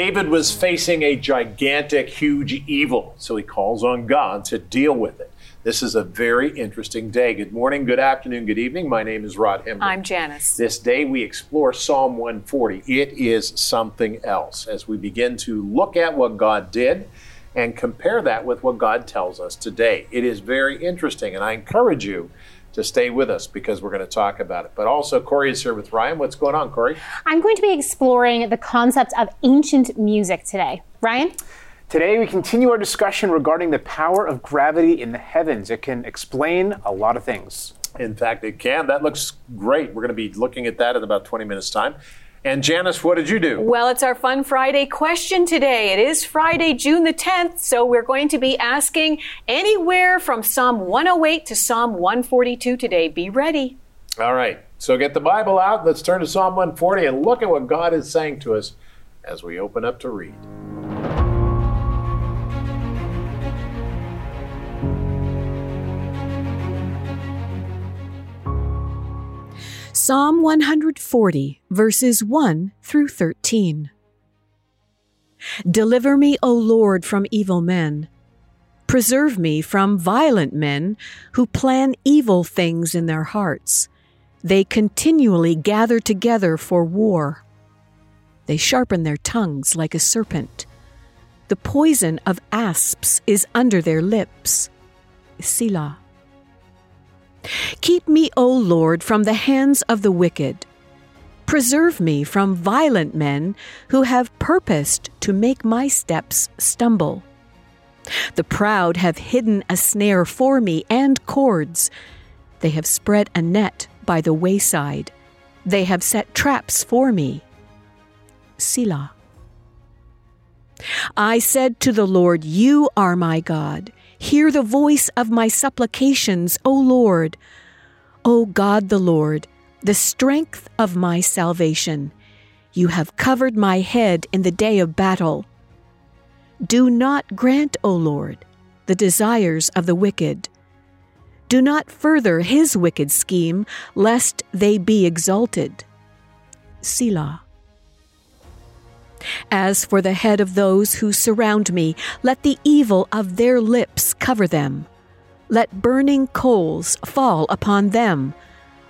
David was facing a gigantic, huge evil, so he calls on God to deal with it. This is a very interesting day. Good morning, good afternoon, good evening. My name is Rod Hembree. I'm Janice. This day we explore Psalm 140. It is something else as we begin to look at what God did and compare that with what God tells us today. It is very interesting, and I encourage you to stay with us because we're going to talk about it. But also, Corey is here with Ryan. What's going on, Corey? I'm going to be exploring the concept of ancient music today. Ryan? Today, we continue our discussion regarding the power of gravity in the heavens. It can explain a lot of things. In fact, it can. That looks great. We're going to be looking at that in about 20 minutes' time. And Janice, what did you do? Well, it's our Fun Friday question today. It is Friday, June the 10th, so we're going to be asking anywhere from Psalm 108 to Psalm 142 today. Be ready. All right. So get the Bible out. Let's turn to Psalm 140 and look at what God is saying to us as we open up to read. Psalm 140, verses 1 through 13. Deliver me, O Lord, from evil men. Preserve me from violent men who plan evil things in their hearts. They continually gather together for war. They sharpen their tongues like a serpent. The poison of asps is under their lips. Selah. Keep me, O Lord, from the hands of the wicked. Preserve me from violent men who have purposed to make my steps stumble. The proud have hidden a snare for me and cords. They have spread a net by the wayside. They have set traps for me. Selah. I said to the Lord, You are my God. Hear the voice of my supplications, O Lord. O God the Lord, the strength of my salvation. You have covered my head in the day of battle. Do not grant, O Lord, the desires of the wicked. Do not further his wicked scheme, lest they be exalted. Selah. As for the head of those who surround me, let the evil of their lips cover them. Let burning coals fall upon them.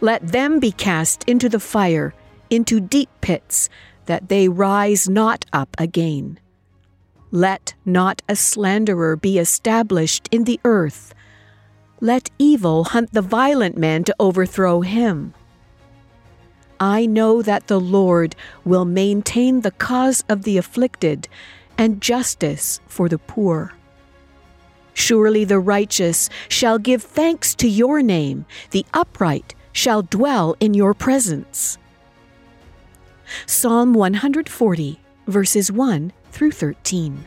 Let them be cast into the fire, into deep pits, that they rise not up again. Let not a slanderer be established in the earth. Let evil hunt the violent man to overthrow him. I know that the Lord will maintain the cause of the afflicted and justice for the poor. Surely the righteous shall give thanks to your name, the upright shall dwell in your presence. Psalm 140, verses 1 through 13.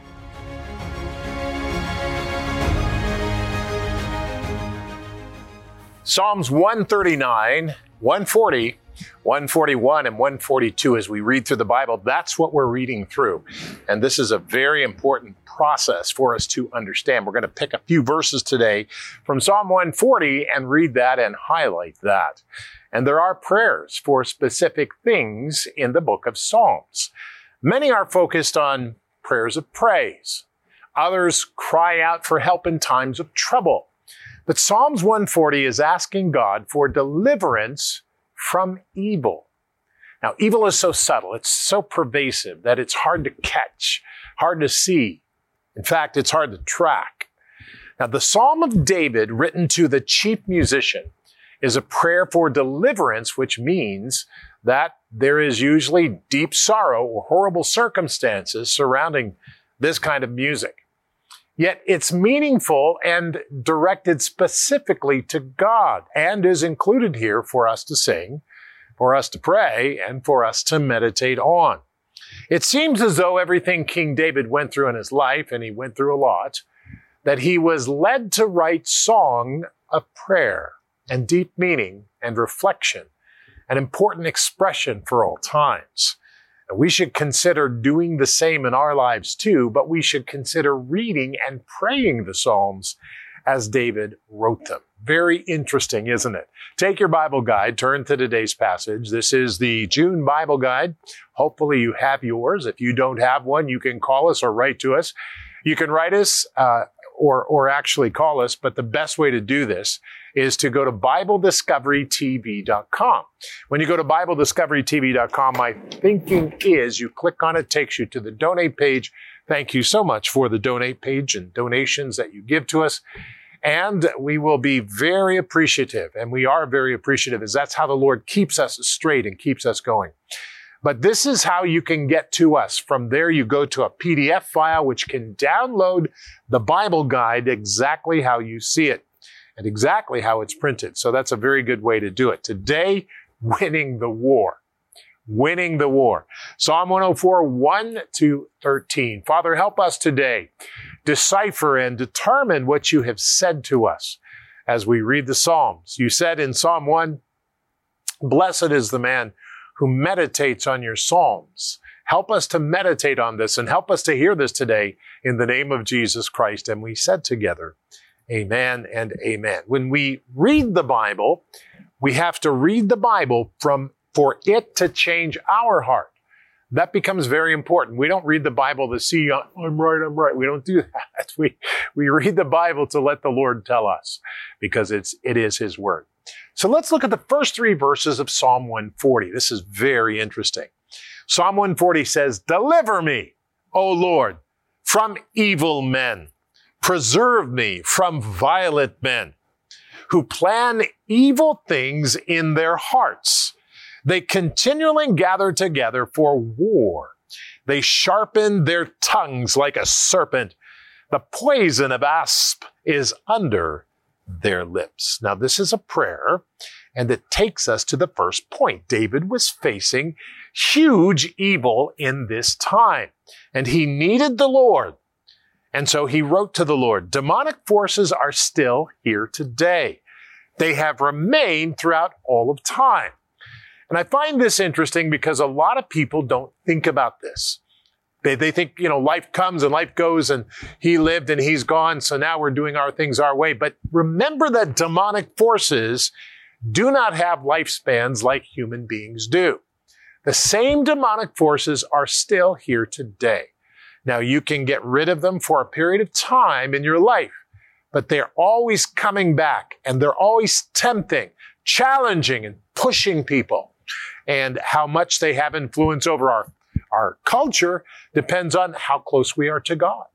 Psalms 139, 140, 141 and 142 as we read through the Bible. That's what we're reading through. And this is a very important process for us to understand. We're going to pick a few verses today from Psalm 140 and read that and highlight that. And there are prayers for specific things in the book of Psalms. Many are focused on prayers of praise. Others cry out for help in times of trouble. But Psalms 140 is asking God for deliverance from evil. Now, evil is so subtle, it's so pervasive that it's hard to catch, hard to see. In fact, it's hard to track. Now, the Psalm of David, written to the chief musician, is a prayer for deliverance, which means that there is usually deep sorrow or horrible circumstances surrounding this kind of music. Yet it's meaningful and directed specifically to God and is included here for us to sing, for us to pray, and for us to meditate on. It seems as though everything King David went through in his life, and he went through a lot, that he was led to write song of prayer and deep meaning and reflection, an important expression for all times. We should consider doing the same in our lives too, but we should consider reading and praying the Psalms as David wrote them. Very interesting, isn't it? Take your Bible guide, turn to today's passage. This is the June Bible Guide. Hopefully you have yours. If you don't have one, you can call us or write to us. You can write us uh, or, or actually call us, but the best way to do this is to go to BibleDiscoveryTV.com. When you go to BibleDiscoveryTV.com, my thinking is you click on it, takes you to the donate page. Thank you so much for the donate page and donations that you give to us. And we will be very appreciative, and we are very appreciative, as that's how the Lord keeps us straight and keeps us going. But this is how you can get to us. From there, you go to a PDF file, which can download the Bible guide exactly how you see it and exactly how it's printed. So that's a very good way to do it. Today, winning the war. Winning the war. Psalm 104, 1 to 13. Father, help us today decipher and determine what you have said to us as we read the Psalms. You said in Psalm 1, Blessed is the man who meditates on your Psalms. Help us to meditate on this and help us to hear this today in the name of Jesus Christ. And we said together, Amen and amen. When we read the Bible, we have to read the Bible from for it to change our heart. That becomes very important. We don't read the Bible to see uh, I'm right, I'm right. We don't do that. We we read the Bible to let the Lord tell us because it's it is his word. So let's look at the first 3 verses of Psalm 140. This is very interesting. Psalm 140 says, "Deliver me, O Lord, from evil men." Preserve me from violent men who plan evil things in their hearts. They continually gather together for war. They sharpen their tongues like a serpent. The poison of asp is under their lips. Now, this is a prayer, and it takes us to the first point. David was facing huge evil in this time, and he needed the Lord and so he wrote to the Lord, demonic forces are still here today. They have remained throughout all of time. And I find this interesting because a lot of people don't think about this. They, they think, you know, life comes and life goes and he lived and he's gone. So now we're doing our things our way. But remember that demonic forces do not have lifespans like human beings do. The same demonic forces are still here today. Now you can get rid of them for a period of time in your life, but they're always coming back and they're always tempting, challenging and pushing people. And how much they have influence over our, our culture depends on how close we are to God.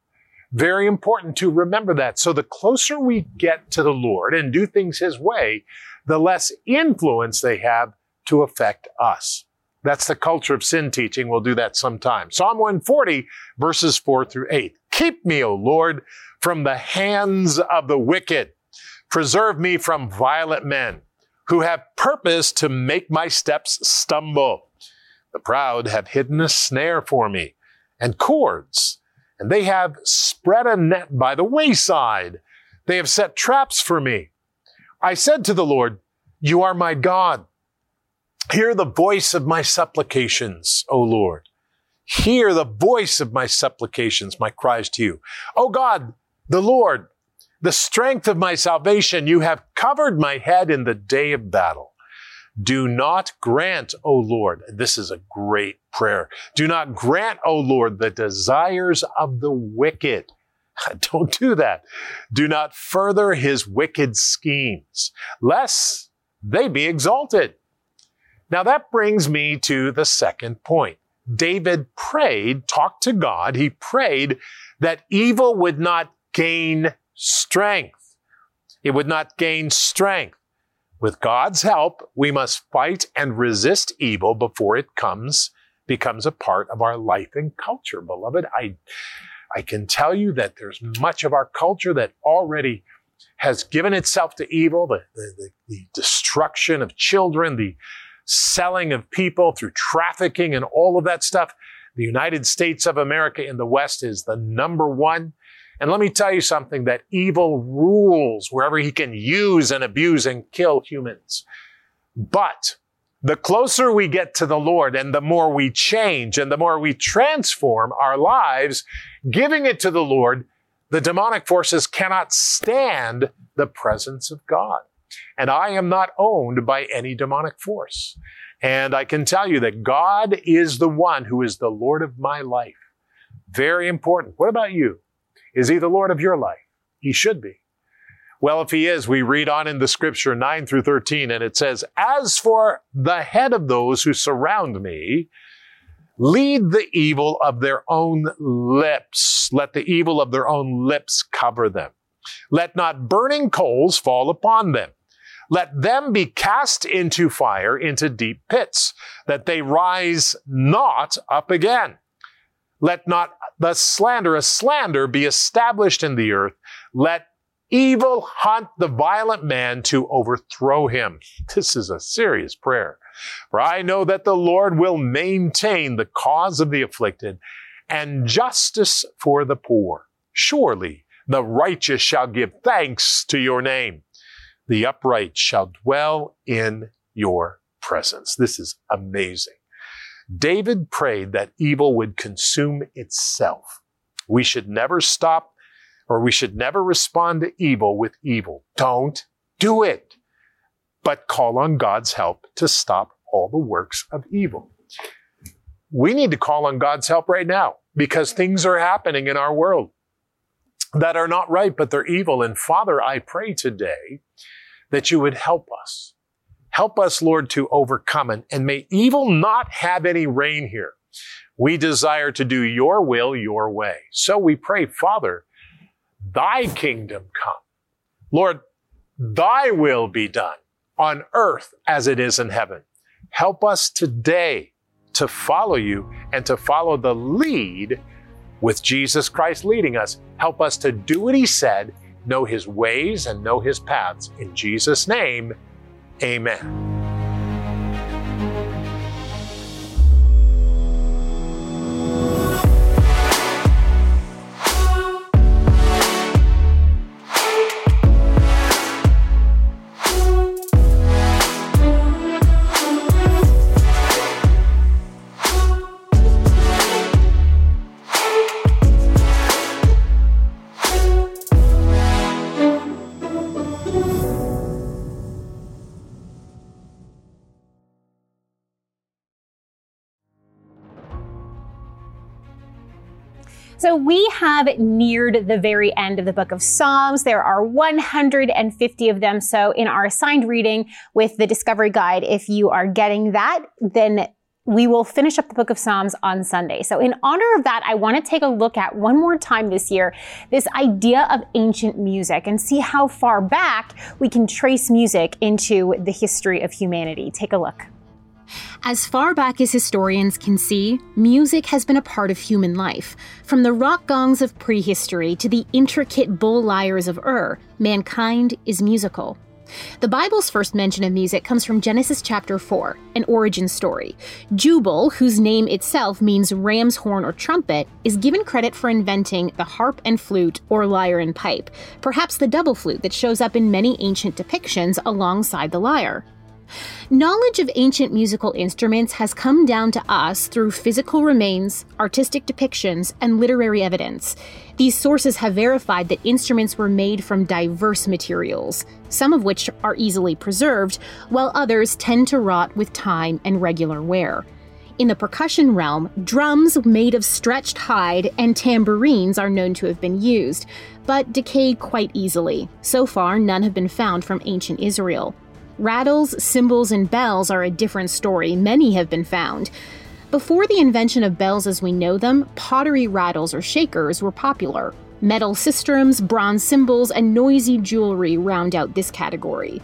Very important to remember that. So the closer we get to the Lord and do things His way, the less influence they have to affect us. That's the culture of sin teaching. We'll do that sometime. Psalm 140, verses 4 through 8. Keep me, O Lord, from the hands of the wicked. Preserve me from violent men who have purpose to make my steps stumble. The proud have hidden a snare for me and cords, and they have spread a net by the wayside. They have set traps for me. I said to the Lord, You are my God. Hear the voice of my supplications, O Lord. Hear the voice of my supplications, my cries to you. O God, the Lord, the strength of my salvation, you have covered my head in the day of battle. Do not grant, O Lord, this is a great prayer. Do not grant, O Lord, the desires of the wicked. Don't do that. Do not further his wicked schemes, lest they be exalted. Now that brings me to the second point. David prayed, talked to God. He prayed that evil would not gain strength. It would not gain strength. With God's help, we must fight and resist evil before it comes, becomes a part of our life and culture. Beloved, I, I can tell you that there's much of our culture that already has given itself to evil, the, the, the destruction of children, the selling of people through trafficking and all of that stuff. The United States of America in the West is the number one. And let me tell you something that evil rules wherever he can use and abuse and kill humans. But the closer we get to the Lord and the more we change and the more we transform our lives, giving it to the Lord, The demonic forces cannot stand the presence of God. And I am not owned by any demonic force. And I can tell you that God is the one who is the Lord of my life. Very important. What about you? Is he the Lord of your life? He should be. Well, if he is, we read on in the scripture 9 through 13, and it says, As for the head of those who surround me, lead the evil of their own lips. Let the evil of their own lips cover them. Let not burning coals fall upon them. Let them be cast into fire, into deep pits, that they rise not up again. Let not the slanderous slander be established in the earth. Let evil hunt the violent man to overthrow him. This is a serious prayer. For I know that the Lord will maintain the cause of the afflicted and justice for the poor. Surely the righteous shall give thanks to your name. The upright shall dwell in your presence. This is amazing. David prayed that evil would consume itself. We should never stop or we should never respond to evil with evil. Don't do it, but call on God's help to stop all the works of evil. We need to call on God's help right now because things are happening in our world that are not right, but they're evil. And Father, I pray today that you would help us. Help us, Lord, to overcome it. And may evil not have any reign here. We desire to do your will your way. So we pray, Father, thy kingdom come. Lord, thy will be done on earth as it is in heaven. Help us today to follow you and to follow the lead with Jesus Christ leading us. Help us to do what he said, know his ways, and know his paths. In Jesus' name, amen. So we have neared the very end of the book of Psalms. There are 150 of them. So in our assigned reading with the Discovery Guide, if you are getting that, then we will finish up the book of Psalms on Sunday. So in honor of that, I want to take a look at one more time this year, this idea of ancient music and see how far back we can trace music into the history of humanity. Take a look. As far back as historians can see, music has been a part of human life. From the rock gongs of prehistory to the intricate bull lyres of Ur, mankind is musical. The Bible's first mention of music comes from Genesis chapter 4, an origin story. Jubal, whose name itself means ram's horn or trumpet, is given credit for inventing the harp and flute or lyre and pipe, perhaps the double flute that shows up in many ancient depictions alongside the lyre. Knowledge of ancient musical instruments has come down to us through physical remains, artistic depictions, and literary evidence. These sources have verified that instruments were made from diverse materials, some of which are easily preserved, while others tend to rot with time and regular wear. In the percussion realm, drums made of stretched hide and tambourines are known to have been used, but decay quite easily. So far, none have been found from ancient Israel. Rattles, cymbals, and bells are a different story. Many have been found. Before the invention of bells as we know them, pottery rattles or shakers were popular. Metal sistrums, bronze cymbals, and noisy jewelry round out this category.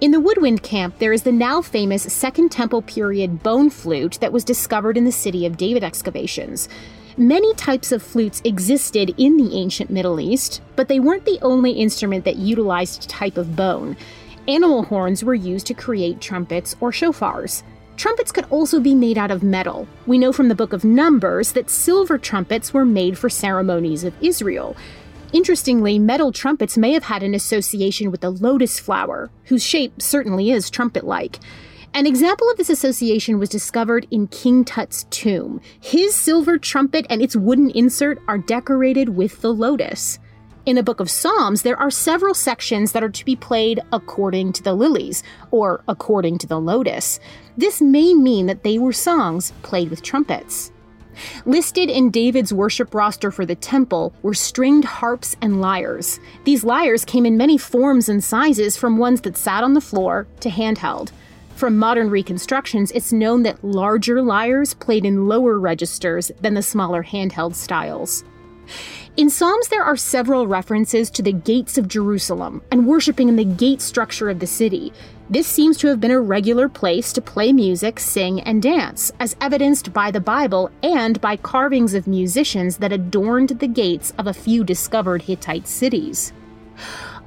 In the woodwind camp, there is the now famous Second Temple period bone flute that was discovered in the City of David excavations. Many types of flutes existed in the ancient Middle East, but they weren't the only instrument that utilized type of bone. Animal horns were used to create trumpets or shofars. Trumpets could also be made out of metal. We know from the book of Numbers that silver trumpets were made for ceremonies of Israel. Interestingly, metal trumpets may have had an association with the lotus flower, whose shape certainly is trumpet like. An example of this association was discovered in King Tut's tomb. His silver trumpet and its wooden insert are decorated with the lotus. In the book of Psalms, there are several sections that are to be played according to the lilies, or according to the lotus. This may mean that they were songs played with trumpets. Listed in David's worship roster for the temple were stringed harps and lyres. These lyres came in many forms and sizes, from ones that sat on the floor to handheld. From modern reconstructions, it's known that larger lyres played in lower registers than the smaller handheld styles. In Psalms, there are several references to the gates of Jerusalem and worshiping in the gate structure of the city. This seems to have been a regular place to play music, sing, and dance, as evidenced by the Bible and by carvings of musicians that adorned the gates of a few discovered Hittite cities.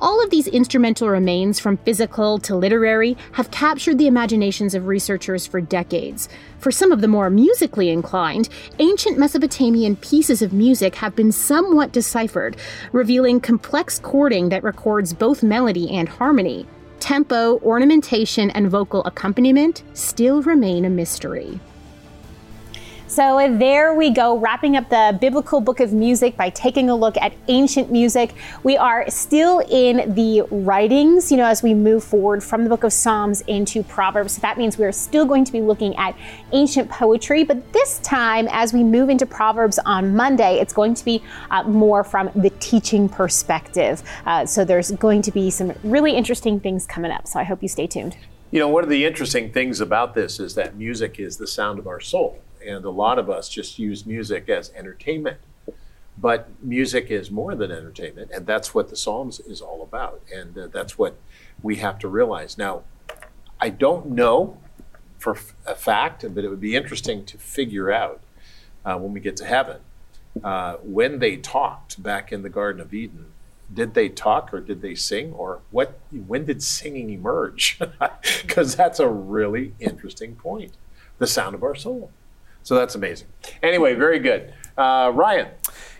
All of these instrumental remains, from physical to literary, have captured the imaginations of researchers for decades. For some of the more musically inclined, ancient Mesopotamian pieces of music have been somewhat deciphered, revealing complex chording that records both melody and harmony. Tempo, ornamentation, and vocal accompaniment still remain a mystery. So there we go, wrapping up the biblical book of music by taking a look at ancient music. We are still in the writings, you know, as we move forward from the book of Psalms into Proverbs. So that means we're still going to be looking at ancient poetry, but this time, as we move into Proverbs on Monday, it's going to be uh, more from the teaching perspective. Uh, so there's going to be some really interesting things coming up. So I hope you stay tuned. You know, one of the interesting things about this is that music is the sound of our soul and a lot of us just use music as entertainment. But music is more than entertainment, and that's what the Psalms is all about, and uh, that's what we have to realize. Now, I don't know for a fact, but it would be interesting to figure out uh, when we get to heaven uh, when they talked back in the Garden of Eden. Did they talk or did they sing or what? When did singing emerge? Because that's a really interesting point. The sound of our soul. So that's amazing. Anyway, very good. Uh, Ryan.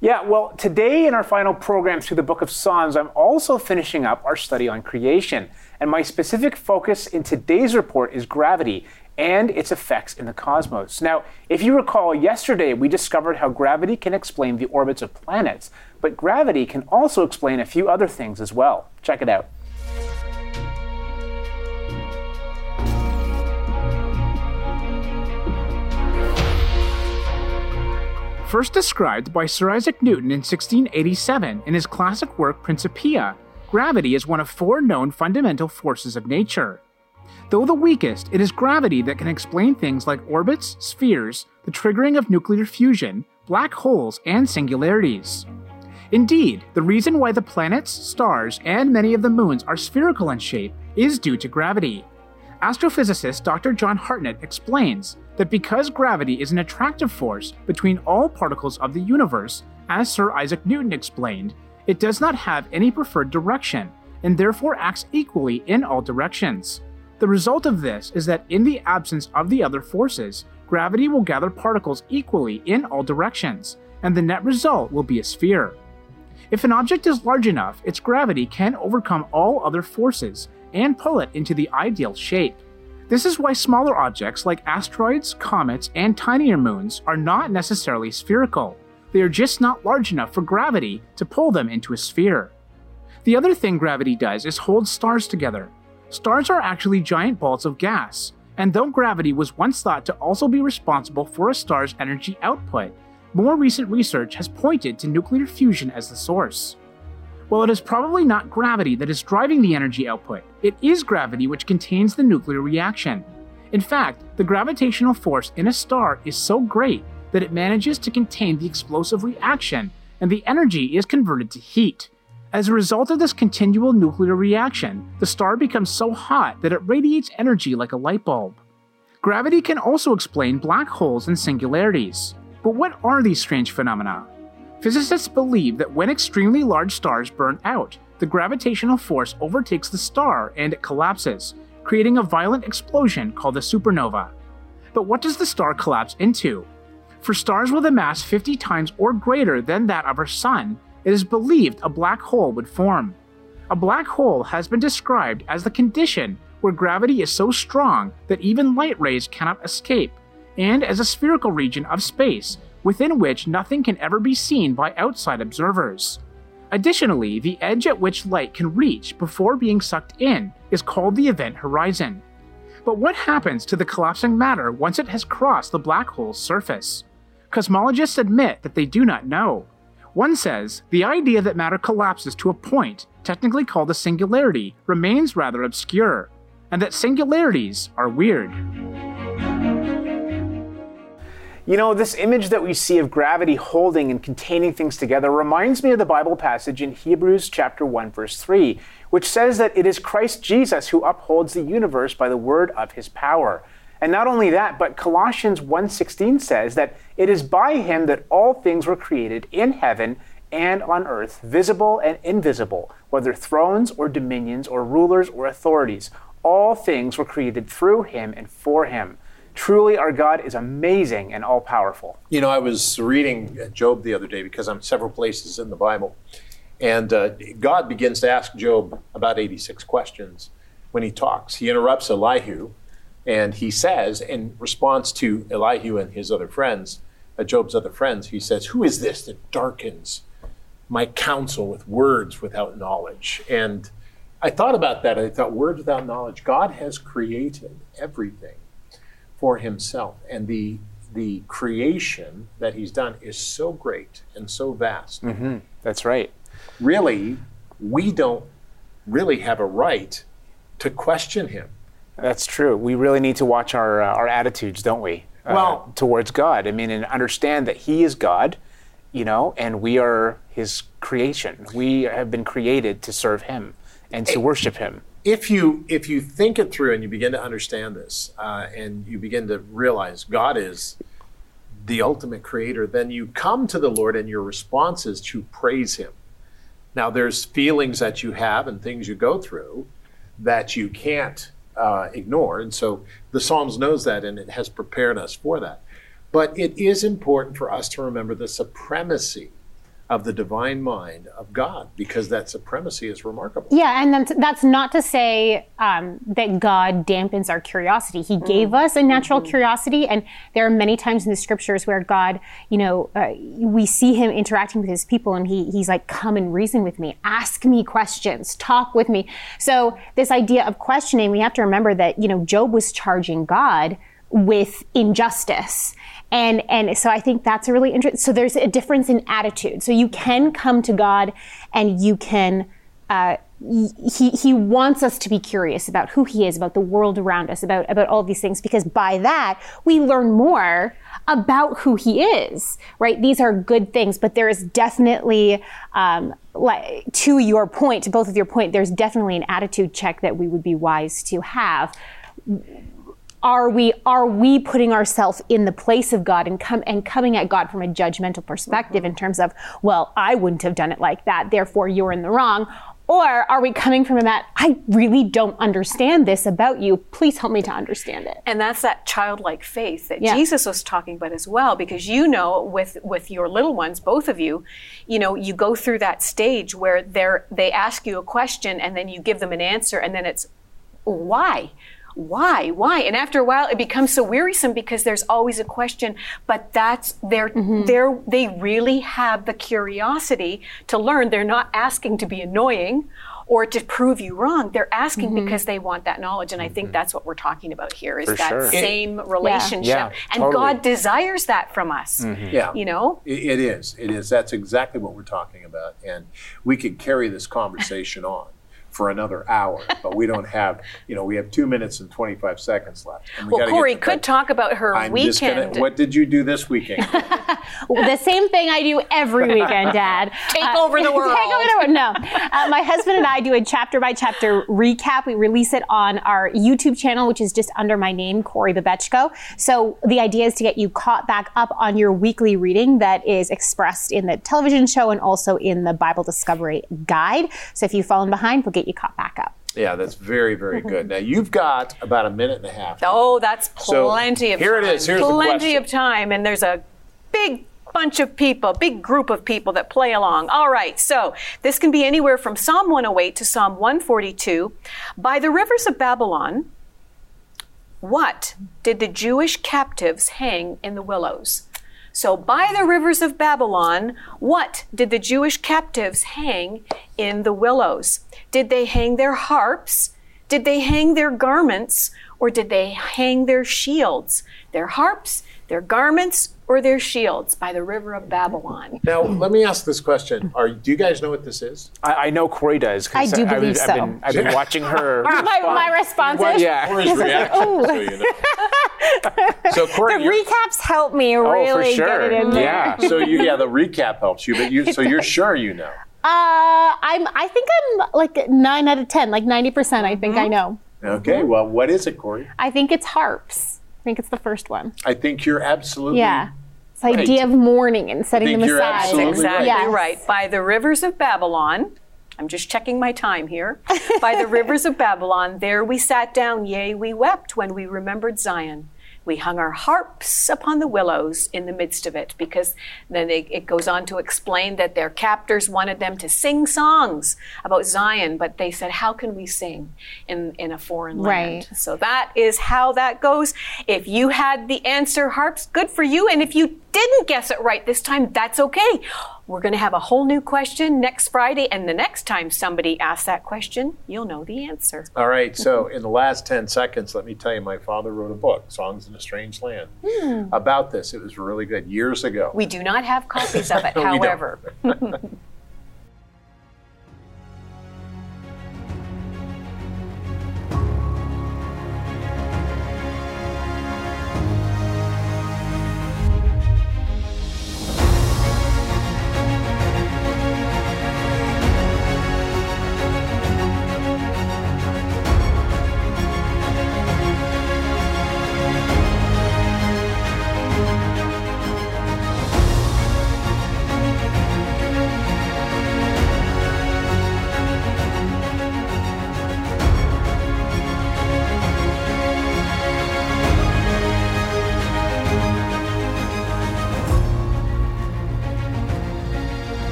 Yeah, well, today in our final program through the book of Psalms, I'm also finishing up our study on creation. And my specific focus in today's report is gravity and its effects in the cosmos. Now, if you recall, yesterday we discovered how gravity can explain the orbits of planets, but gravity can also explain a few other things as well. Check it out. First described by Sir Isaac Newton in 1687 in his classic work Principia, gravity is one of four known fundamental forces of nature. Though the weakest, it is gravity that can explain things like orbits, spheres, the triggering of nuclear fusion, black holes, and singularities. Indeed, the reason why the planets, stars, and many of the moons are spherical in shape is due to gravity. Astrophysicist Dr. John Hartnett explains that because gravity is an attractive force between all particles of the universe, as Sir Isaac Newton explained, it does not have any preferred direction, and therefore acts equally in all directions. The result of this is that in the absence of the other forces, gravity will gather particles equally in all directions, and the net result will be a sphere. If an object is large enough, its gravity can overcome all other forces and pull it into the ideal shape. This is why smaller objects like asteroids, comets, and tinier moons are not necessarily spherical. They are just not large enough for gravity to pull them into a sphere. The other thing gravity does is hold stars together. Stars are actually giant balls of gas, and though gravity was once thought to also be responsible for a star's energy output, more recent research has pointed to nuclear fusion as the source. While it is probably not gravity that is driving the energy output, it is gravity which contains the nuclear reaction. In fact, the gravitational force in a star is so great that it manages to contain the explosive reaction, and the energy is converted to heat. As a result of this continual nuclear reaction, the star becomes so hot that it radiates energy like a light bulb. Gravity can also explain black holes and singularities. But what are these strange phenomena? Physicists believe that when extremely large stars burn out, the gravitational force overtakes the star and it collapses, creating a violent explosion called a supernova. But what does the star collapse into? For stars with a mass 50 times or greater than that of our Sun, it is believed a black hole would form. A black hole has been described as the condition where gravity is so strong that even light rays cannot escape, and as a spherical region of space within which nothing can ever be seen by outside observers. Additionally, the edge at which light can reach before being sucked in is called the event horizon. But what happens to the collapsing matter once it has crossed the black hole's surface? Cosmologists admit that they do not know. One says the idea that matter collapses to a point, technically called a singularity, remains rather obscure, and that singularities are weird. You know, this image that we see of gravity holding and containing things together reminds me of the Bible passage in Hebrews chapter 1 verse 3, which says that it is Christ Jesus who upholds the universe by the word of his power. And not only that, but Colossians 1:16 says that it is by him that all things were created in heaven and on earth, visible and invisible, whether thrones or dominions or rulers or authorities. All things were created through him and for him. Truly, our God is amazing and all powerful. You know, I was reading Job the other day because I'm several places in the Bible. And uh, God begins to ask Job about 86 questions when he talks. He interrupts Elihu and he says, in response to Elihu and his other friends, uh, Job's other friends, he says, Who is this that darkens my counsel with words without knowledge? And I thought about that. I thought, words without knowledge. God has created everything for himself. And the the creation that he's done is so great and so vast. Mm-hmm. That's right. Really, we don't really have a right to question him. That's true. We really need to watch our uh, our attitudes, don't we? Uh, Well- towards God. I mean, and understand that He is God, you know, and we are His creation. We have been created to serve Him and to worship Him. If you if you think it through and you begin to understand this uh, and you begin to realize God is the ultimate creator, then you come to the Lord and your response is to praise Him. Now, there's feelings that you have and things you go through that you can't uh, ignore, and so the Psalms knows that and it has prepared us for that. But it is important for us to remember the supremacy of the divine mind of God because that supremacy is remarkable. Yeah, and that's, that's not to say um, that God dampens our curiosity. He gave us a natural curiosity, and there are many times in the scriptures where God, you know, uh, we see Him interacting with His people, and he, He's like, "Come and reason with me, ask me questions, talk with me." So this idea of questioning, we have to remember that you know Job was charging God with injustice. And, and so I think that's a really interesting, so there's a difference in attitude. So you can come to God and you can, uh, he, he wants us to be curious about who he is, about the world around us, about, about all these things, because by that we learn more about who he is, right? These are good things, but there is definitely, um, like, to your point, to both of your point, there's definitely an attitude check that we would be wise to have are we are we putting ourselves in the place of God and come and coming at God from a judgmental perspective in terms of well I wouldn't have done it like that therefore you're in the wrong or are we coming from a that I really don't understand this about you please help me to understand it And that's that childlike faith that Yeah. Jesus was talking about as well, because you know, with with your little ones, both of you, you know, you go through that stage where they're they ask you a question and then you give them an answer, and then it's why. Why? Why? And after a while, it becomes so wearisome because there's always a question. But that's they're mm-hmm. they're they really have the curiosity to learn. They're not asking to be annoying or to prove you wrong. They're asking mm-hmm. because they want that knowledge. And I think mm-hmm. that's what we're talking about here is For that sure. same relationship. Yeah, and totally. God desires that from us. Yeah. You know? It, it is. It is. That's exactly what we're talking about. And we could carry this conversation on for another hour, but we don't have, you know, we have two minutes and 25 seconds left. We Well, Corey could talk about her I'm weekend. gonna, what did you do this weekend? the same thing I do every weekend, Dad. Take over the world. Take over the world. No, uh, my husband and I do a chapter by chapter recap. We release it on our YouTube channel, which is just under my name, Corey Babechko. So the idea is to get you caught back up on your weekly reading that is expressed in the television show and also in the Bible Discovery Guide. So if you've fallen behind, we'll get you caught back up. yeah, that's very, very good. Now you've got about a minute and a half. Oh, that's So, plenty of time. here it time. is. Here's plenty of time. And there's a big bunch of people, big group of people that play along. All right, so this can be anywhere from Psalm 108 to Psalm 142. By the rivers of Babylon, what did the Jewish captives hang in the willows? So, by the rivers of Babylon, what did the Jewish captives hang in the willows? Did they hang their harps? Did they hang their garments? Or did they hang their shields? Their harps, their garments, or their shields by the river of Babylon? Now, let me ask this question. Are, do you guys know what this is? I, I know Corey does. I do I've, believe I've so. Been, I've been watching her. my, my responses. yeah. Corey's reaction, so you know. So, Corey, The recaps help me Oh, really for sure. get it in there. Yeah. so you, yeah, the recap helps you, but you, so you're sure you know. Uh, I'm. I think I'm like nine out of ten, like ninety percent. I think I know. Okay, well, what is it, Corey? I think it's harps. I think it's the first one. I think you're absolutely Yeah. It's the Right. idea of mourning and setting think them you're aside. absolutely Exactly Yes. right. By the rivers of Babylon, I'm just checking my time here. By the rivers of Babylon, there we sat down, yea, we wept when we remembered Zion. We hung our harps upon the willows in the midst of it, because then it, it goes on to explain that their captors wanted them to sing songs about Zion, but they said, How can we sing in, in a foreign land? Right. So that is how that goes. If you had the answer harps, good for you. And if you didn't guess it right this time, that's okay. We're going to have a whole new question next Friday. And the next time somebody asks that question, you'll know the answer. All right, so in the last 10 seconds, let me tell you, my father wrote a book, Songs in a Strange Land, hmm. about this. It was really good years ago. We do not have copies of it, however.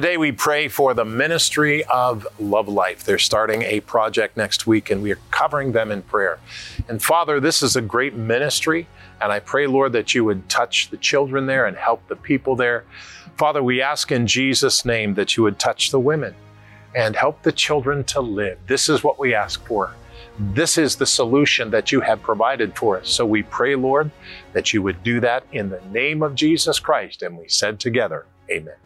Today we pray for the ministry of Love Life. They're starting a project next week and we are covering them in prayer. And Father, this is a great ministry. And I pray, Lord, that you would touch the children there and help the people there. Father, we ask in Jesus' name that you would touch the women and help the children to live. This is what we ask for. This is the solution that you have provided for us. So we pray, Lord, that you would do that in the name of Jesus Christ. And we said together, Amen.